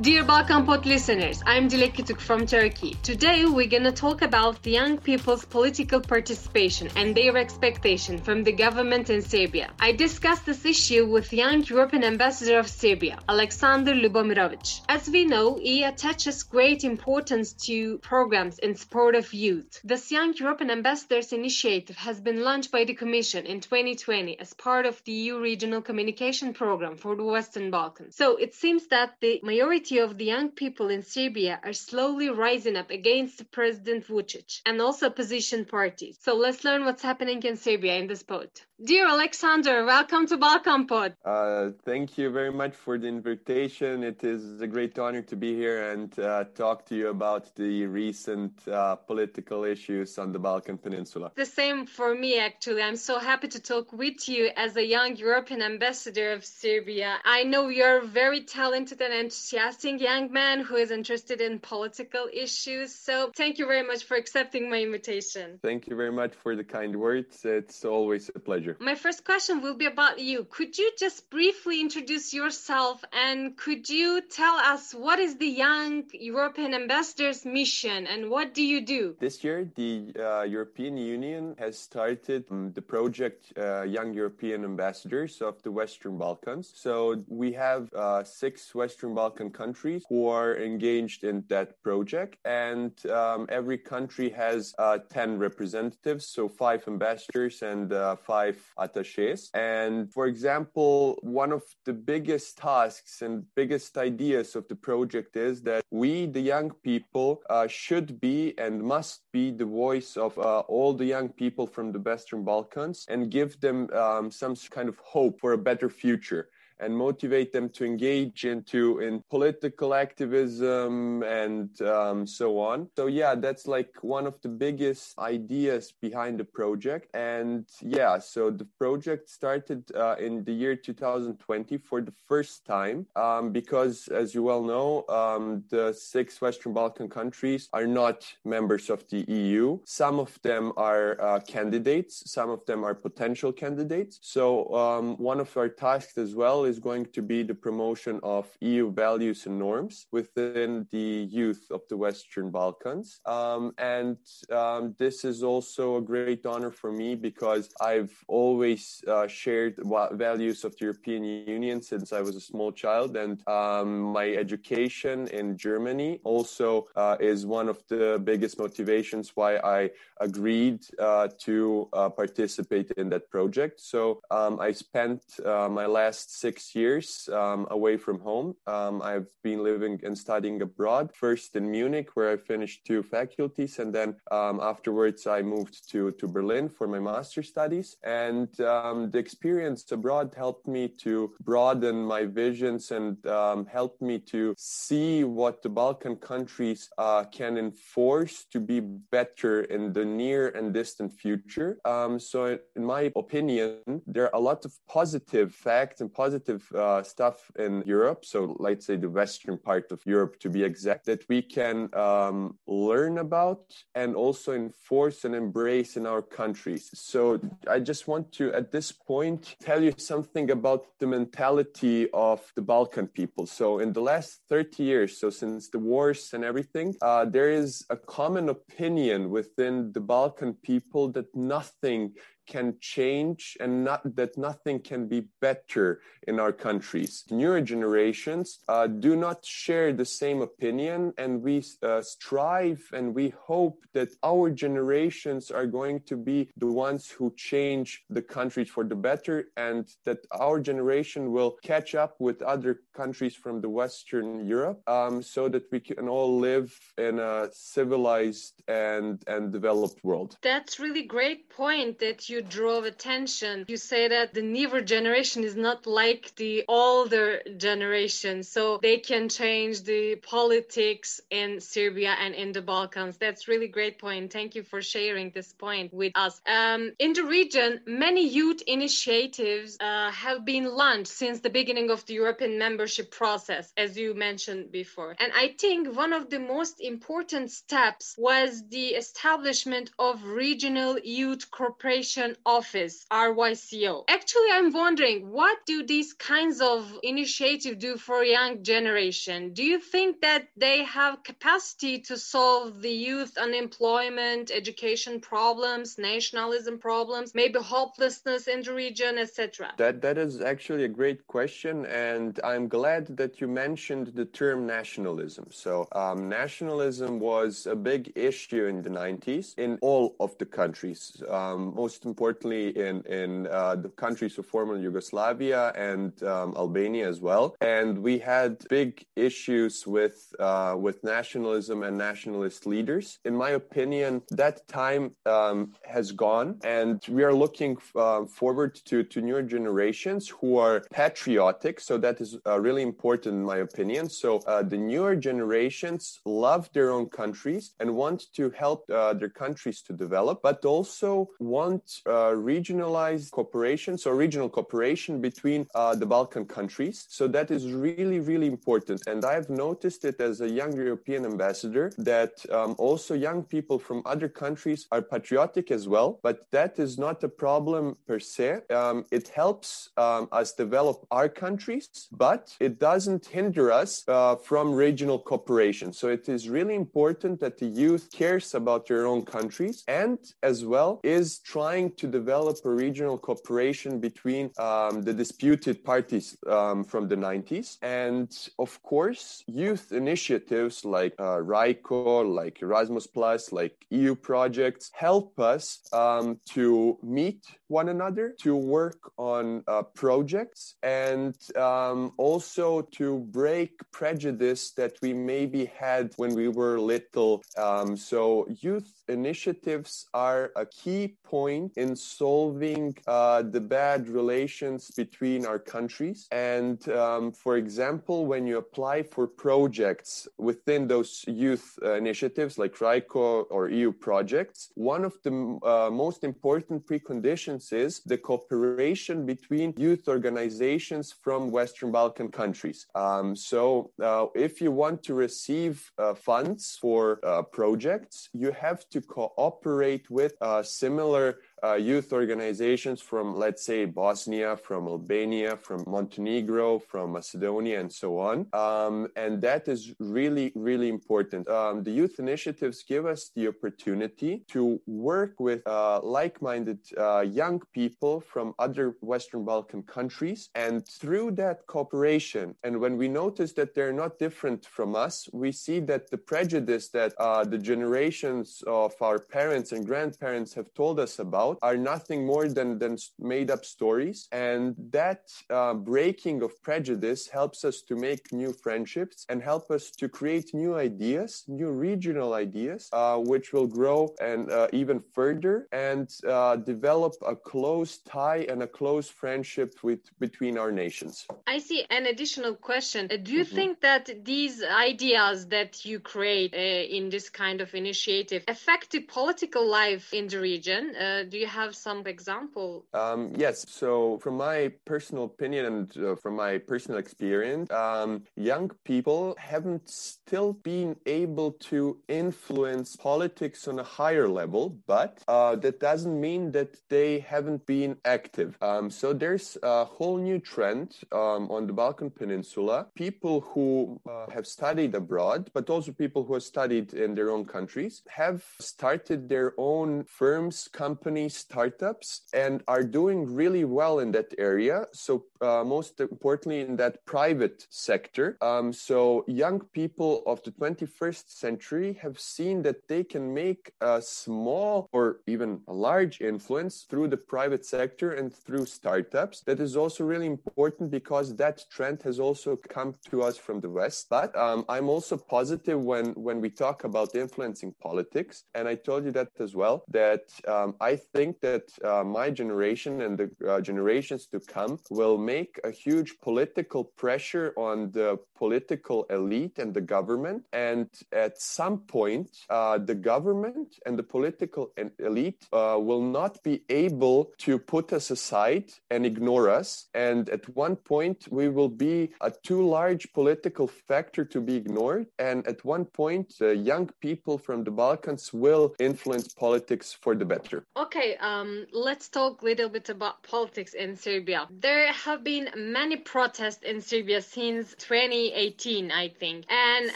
Dear Balkan Pod listeners, I'm Dilek Kütük from Turkey. Today we're gonna talk about the young people's political participation and their expectation from the government in Serbia. I discussed this issue with young European ambassador of Serbia, Alexander Lubomirovic. As we know, he attaches great importance to programs in support of youth. This young European ambassadors initiative has been launched by the Commission in 2020 as part of the EU regional communication program for the Western Balkans. So it seems that the majority majority of the young people in Serbia are slowly rising up against President Vucic and also opposition parties. So let's learn what's happening in Serbia in this pod. Dear Alexander, welcome to Balkan Pod. Uh, thank you very much for the invitation. It is a great honor to be here and uh, talk to you about the recent uh, political issues on the Balkan Peninsula. The same for me, actually. I'm so happy to talk with you as a young European ambassador of Serbia. I know you're a very talented and enthusiastic young man who is interested in political issues. So thank you very much for accepting my invitation. Thank you very much for the kind words. It's always a pleasure My first question will be about you. Could you just briefly introduce yourself and could you tell us what is the Young European Ambassadors mission and what do you do? This year, the uh, European Union has started um, the project uh, Young European Ambassadors of the Western Balkans. So we have uh, six Western Balkan countries who are engaged in that project, and um, every country has uh, 10 representatives, so five ambassadors and uh, five five attaches. And for example, one of the biggest tasks and biggest ideas of the project is that we, the young people, uh, should be and must be the voice of uh, all the young people from the Western Balkans and give them um, some kind of hope for a better future and motivate them to engage into in political activism and um, so on. So yeah, that's like one of the biggest ideas behind the project. And yeah, so the project started uh, in the year 2020 for the first time um, because, as you well know, um, the six Western Balkan countries are not members of the EU. Some of them are uh, candidates. Some of them are potential candidates. So um, one of our tasks as well is going to be the promotion of EU values and norms within the youth of the Western Balkans. Um, and um, this is also a great honor for me because I've always uh, shared values of the European Union since I was a small child. And um, my education in Germany also uh, is one of the biggest motivations why I agreed uh, to uh, participate in that project. So um, I spent uh, my last six six years um, away from home. Um, I've been living and studying abroad, first in Munich, where I finished two faculties, and then um, afterwards I moved to, to Berlin for my master's studies. And um, the experience abroad helped me to broaden my visions and um, helped me to see what the Balkan countries uh, can enforce to be better in the near and distant future. Um, so, in my opinion, there are a lot of positive facts and positive uh, stuff in Europe, so let's say the western part of Europe to be exact, that we can um, learn about and also enforce and embrace in our countries. So I just want to, at this point, tell you something about the mentality of the Balkan people. So in the last 30 years, so since the wars and everything, uh, there is a common opinion within the Balkan people that nothing can change and not that nothing can be better in our countries. Newer generations uh, do not share the same opinion, and we uh, strive and we hope that our generations are going to be the ones who change the countries for the better, and that our generation will catch up with other countries from the Western Europe, um, so that we can all live in a civilized and and developed world. That's really great point that you you drove attention. You say that the newer generation is not like the older generation, so they can change the politics in Serbia and in the Balkans. That's really great point. Thank you for sharing this point with us. Um, in the region, many youth initiatives uh, have been launched since the beginning of the European membership process, as you mentioned before. And I think one of the most important steps was the establishment of regional youth cooperation Generation Office, RYCO. Actually, I'm wondering what do these kinds of initiatives do for young generation? Do you think that they have capacity to solve the youth unemployment, education problems, nationalism problems, maybe hopelessness in the region, etc.? That that is actually a great question, and I'm glad that you mentioned the term nationalism. So, um, nationalism was a big issue in the 90s in all of the countries, um, most importantly in in uh, the countries of former Yugoslavia and um, Albania as well. And we had big issues with uh, with nationalism and nationalist leaders. In my opinion, that time um, has gone, and we are looking uh, forward to to newer generations who are patriotic. So that is uh, really important, in my opinion. So uh, the newer generations love their own countries and want to help uh, their countries to develop, but also want regionalized cooperation, so regional cooperation between uh, the Balkan countries. So that is really, really important. And I've noticed it as a young European ambassador that um, also young people from other countries are patriotic as well, but that is not a problem per se. Um, it helps um, us develop our countries, but it doesn't hinder us uh, from regional cooperation. So it is really important that the youth cares about their own countries and as well is trying to develop a regional cooperation between um, the disputed parties um, from the 90s. And of course, youth initiatives like uh, RYCO, like Erasmus Plus, like EU projects help us um, to meet one another, to work on uh, projects, and um, also to break prejudice that we maybe had when we were little. Um, so, youth initiatives are a key point in solving uh, the bad relations between our countries. And um, for example, when you apply for projects within those youth uh, initiatives like RYCO or EU projects, one of the uh, most important preconditions is the cooperation between youth organizations from Western Balkan countries. Um, so uh, if you want to receive uh, funds for uh, projects, you have to cooperate with uh, similar uh, youth organizations from, let's say, Bosnia, from Albania, from Montenegro, from Macedonia, and so on. Um, and that is really, really important. Um, the youth initiatives give us the opportunity to work with uh, like minded uh, young people from other Western Balkan countries. And through that cooperation, and when we notice that they're not different from us, we see that the prejudice that uh, the generations of our parents and grandparents have told us about are nothing more than, than made up stories. And that uh, breaking of prejudice helps us to make new friendships and help us to create new ideas, new regional ideas, uh, which will grow and uh, even further and uh, develop a close tie and a close friendship with between our nations. I see an additional question. Uh, do you mm-hmm. think that these ideas that you create uh, in this kind of initiative affect the political life in the region? do you you have some example? Um, yes. So, from my personal opinion and uh, from my personal experience, um, young people haven't still been able to influence politics on a higher level, but uh, that doesn't mean that they haven't been active. Um, so, there's a whole new trend um, on the Balkan Peninsula. People who uh, have studied abroad, but also people who have studied in their own countries, have started their own firms, companies, startups and are doing really well in that area. So, uh, most importantly, in that private sector. Um, so, young people of the 21st century have seen that they can make a small or even a large influence through the private sector and through startups. That is also really important because that trend has also come to us from the West. But um, I'm also positive when, when we talk about influencing politics. And I told you that as well, that um, I think think that uh, my generation and the uh, generations to come will make a huge political pressure on the political elite and the government. And at some point, uh, the government and the political elite uh, will not be able to put us aside and ignore us. And at one point, we will be a too large political factor to be ignored. And at one point, young people from the Balkans will influence politics for the better. Okay, Okay, um, let's talk a little bit about politics in Serbia. There have been many protests in Serbia since 2018, I think. And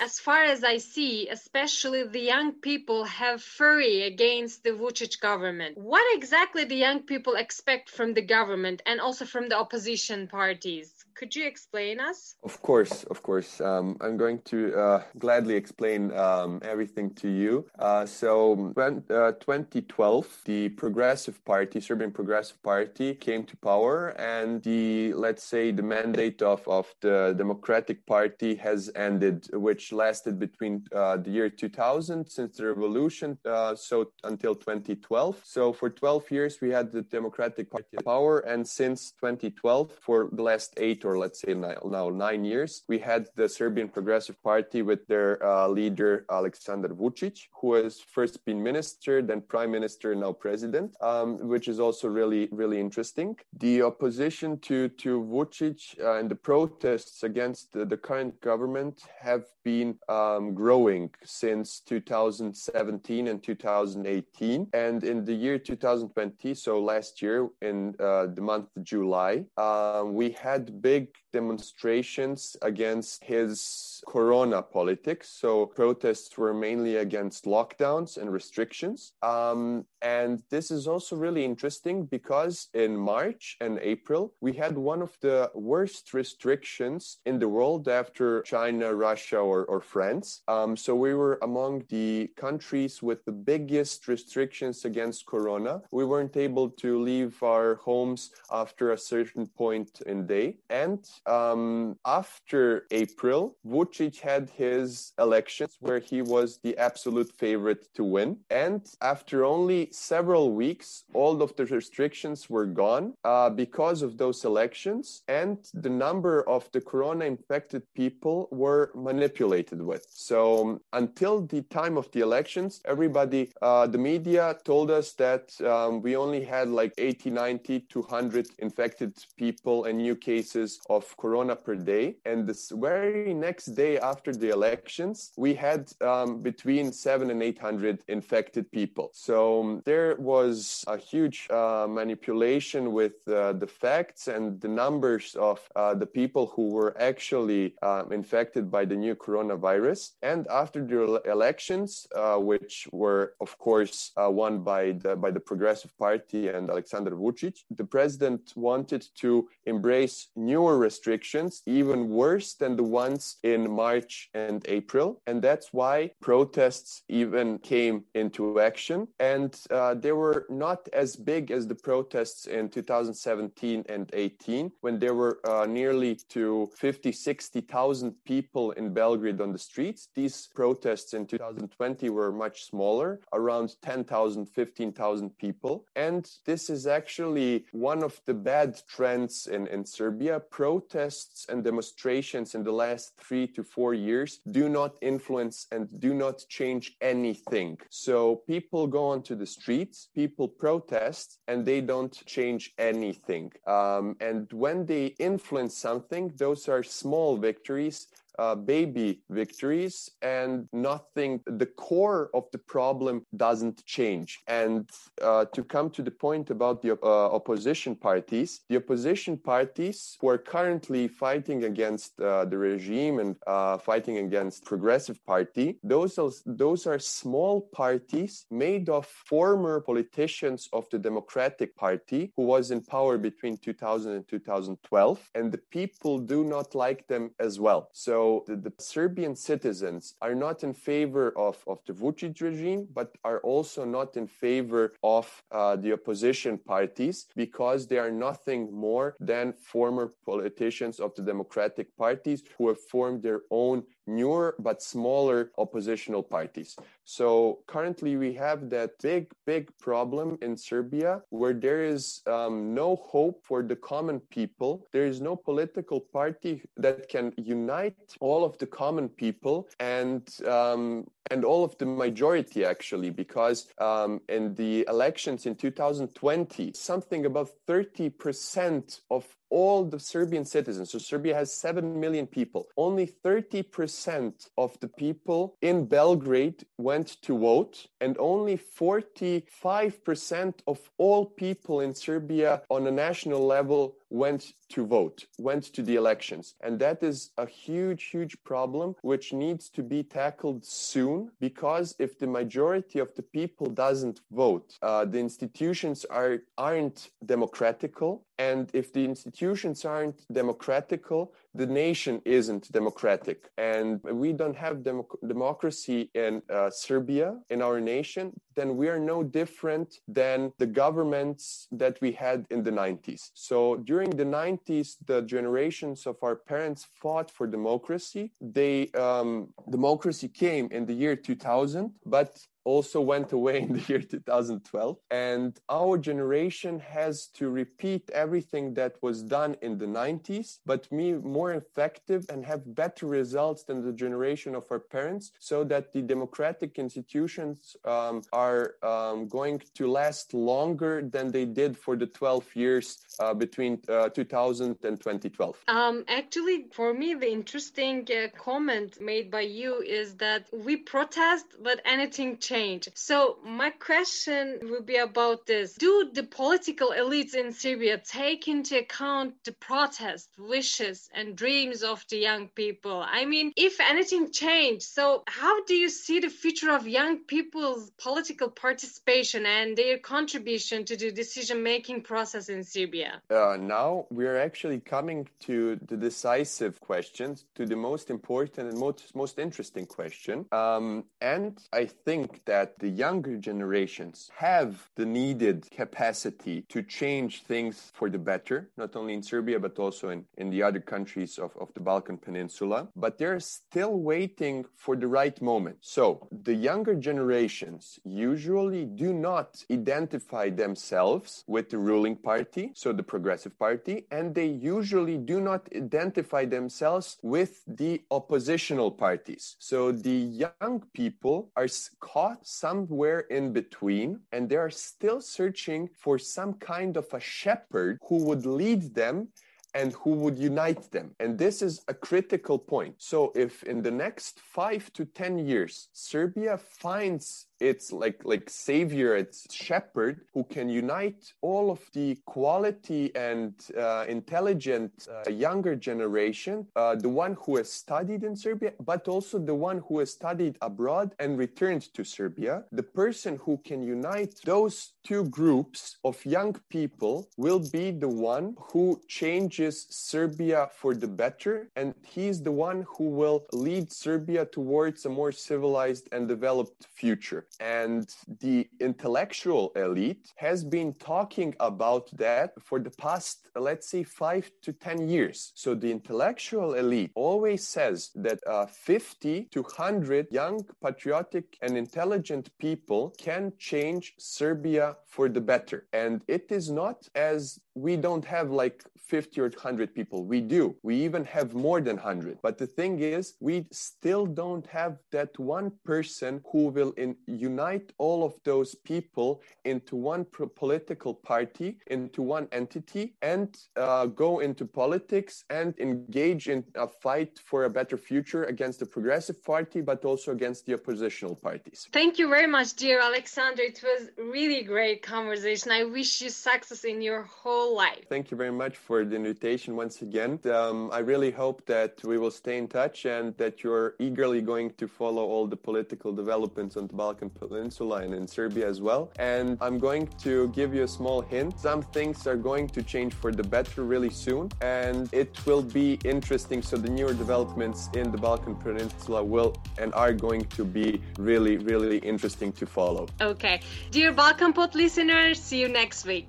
as far as I see, especially the young people have fury against the Vucic government. What exactly the young people expect from the government and also from the opposition parties? Could you explain us? Of course, of course. Um, I'm going to uh, gladly explain um, everything to you. Uh, so, when, uh, 2012, the Progressive Party, Serbian Progressive Party, came to power, and the let's say the mandate of of the Democratic Party has ended, which lasted between uh, the year 2000 since the revolution, uh, so until 2012. So, for 12 years, we had the Democratic Party in power, and since 2012, for the last eight let's say now nine years, we had the Serbian Progressive Party with their uh, leader Aleksandar Vucic, who has first been minister, then prime minister, now president, um, which is also really really interesting. The opposition to to Vucic uh, and the protests against the, the current government have been um, growing since 2017 and 2018, and in the year 2020, so last year in uh, the month of July, um, we had big big demonstrations against his corona politics. So protests were mainly against lockdowns and restrictions. Um, and this is also really interesting because in March and April, we had one of the worst restrictions in the world after China, Russia, or, or France. Um, so we were among the countries with the biggest restrictions against corona. We weren't able to leave our homes after a certain point in day. And um, after April, Vucic had his elections where he was the absolute favorite to win. And after only several weeks, all of the restrictions were gone uh, because of those elections, and the number of the corona infected people were manipulated with. So um, until the time of the elections, everybody, uh, the media told us that um, we only had like 80, 90, 200 infected people and new cases of corona per day. And this very next day after the elections, we had um, between seven and 800 infected people. So um, there was a huge uh, manipulation with uh, the facts and the numbers of uh, the people who were actually um, infected by the new coronavirus. And after the elections, uh, which were, of course, uh, won by the, by the Progressive Party and Aleksandar Vucic, the president wanted to embrace newer restrictions even worse than the ones in March and April. And that's why protests even came into action. And uh, they were not as big as the protests in 2017 and 18, when there were uh, nearly to 50, 60,000 people in Belgrade on the streets. These protests in 2020 were much smaller, around 10,000, 15,000 people. And this is actually one of the bad trends in, in Serbia. Protests protests and demonstrations in the last three to four years do not influence and do not change anything. So people go onto the streets, people protest, and they don't change anything. Um, and when they influence something, those are small victories uh, baby victories and nothing, the core of the problem doesn't change. And uh, to come to the point about the uh, opposition parties, the opposition parties who are currently fighting against uh, the regime and uh, fighting against progressive party, those are, those are small parties made of former politicians of the Democratic Party who was in power between 2000 and 2012. And the people do not like them as well. So the, the, Serbian citizens are not in favor of, of the Vucic regime, but are also not in favor of uh, the opposition parties because they are nothing more than former politicians of the democratic parties who have formed their own newer but smaller oppositional parties. So currently we have that big, big problem in Serbia where there is um, no hope for the common people. There is no political party that can unite all of the common people and um, and all of the majority actually, because um, in the elections in 2020, something above 30% of all the Serbian citizens. So Serbia has 7 million people. Only 30% of the people in Belgrade went to vote, and only 45% of all people in Serbia on a national level went to vote, went to the elections. And that is a huge, huge problem which needs to be tackled soon because if the majority of the people doesn't vote, uh, the institutions are, aren't democratical. And if the institutions aren't democratical, the nation isn't democratic. And we don't have democ- democracy in uh, Serbia, in our nation, then we are no different than the governments that we had in the 90s. So during the 90s, the generations of our parents fought for democracy. They um, democracy came in the year 2000, but also went away in the year 2012. And our generation has to repeat everything that was done in the 90s, but be more effective and have better results than the generation of our parents so that the democratic institutions um, are um, going to last longer than they did for the 12 years uh, between uh, 2000 and 2012. Um, actually, for me, the interesting uh, comment made by you is that we protest, but anything change. So my question would be about this. Do the political elites in Serbia take into account the protest, wishes and dreams of the young people? I mean, if anything changed, so how do you see the future of young people's political participation and their contribution to the decision-making process in Serbia? Uh, now we are actually coming to the decisive questions, to the most important and most, most interesting question. Um, and I think that the younger generations have the needed capacity to change things for the better, not only in Serbia, but also in, in the other countries of, of the Balkan Peninsula. But they're still waiting for the right moment. So the younger generations usually do not identify themselves with the ruling party, so the Progressive Party, and they usually do not identify themselves with the oppositional parties. So the young people are caught somewhere in between and they are still searching for some kind of a shepherd who would lead them and who would unite them. And this is a critical point. So, if in the next five to 10 years, Serbia finds it's like like savior it's shepherd who can unite all of the quality and uh, intelligent uh, younger generation uh, the one who has studied in serbia but also the one who has studied abroad and returned to serbia. The person who can unite those two groups of young people will be the one who changes serbia for the better and he's the one who will lead serbia towards a more civilized and developed future and the intellectual elite has been talking about that for the past, let's say, five to 10 years. So the intellectual elite always says that uh, 50 to 100 young, patriotic, and intelligent people can change Serbia for the better. And it is not as we don't have like 50 or 100 people. We do. We even have more than 100. But the thing is, we still don't have that one person who will in, unite all of those people into one pro- political party, into one entity, and uh, go into politics and engage in a fight for a better future against the Progressive Party, but also against the oppositional parties. Thank you very much, dear Alexander. It was really great conversation. I wish you success in your whole life. Thank you very much for the invitation once again. Um, I really hope that we will stay in touch and that you're eagerly going to follow all the political developments on the Balkan Peninsula and in Serbia as well. And I'm going to give you a small hint. Some things are going to change for the better really soon, and it will be interesting. So the newer developments in the Balkan Peninsula will and are going to be really, really interesting to follow. Okay. Dear Balkan Pod listeners, see you next week.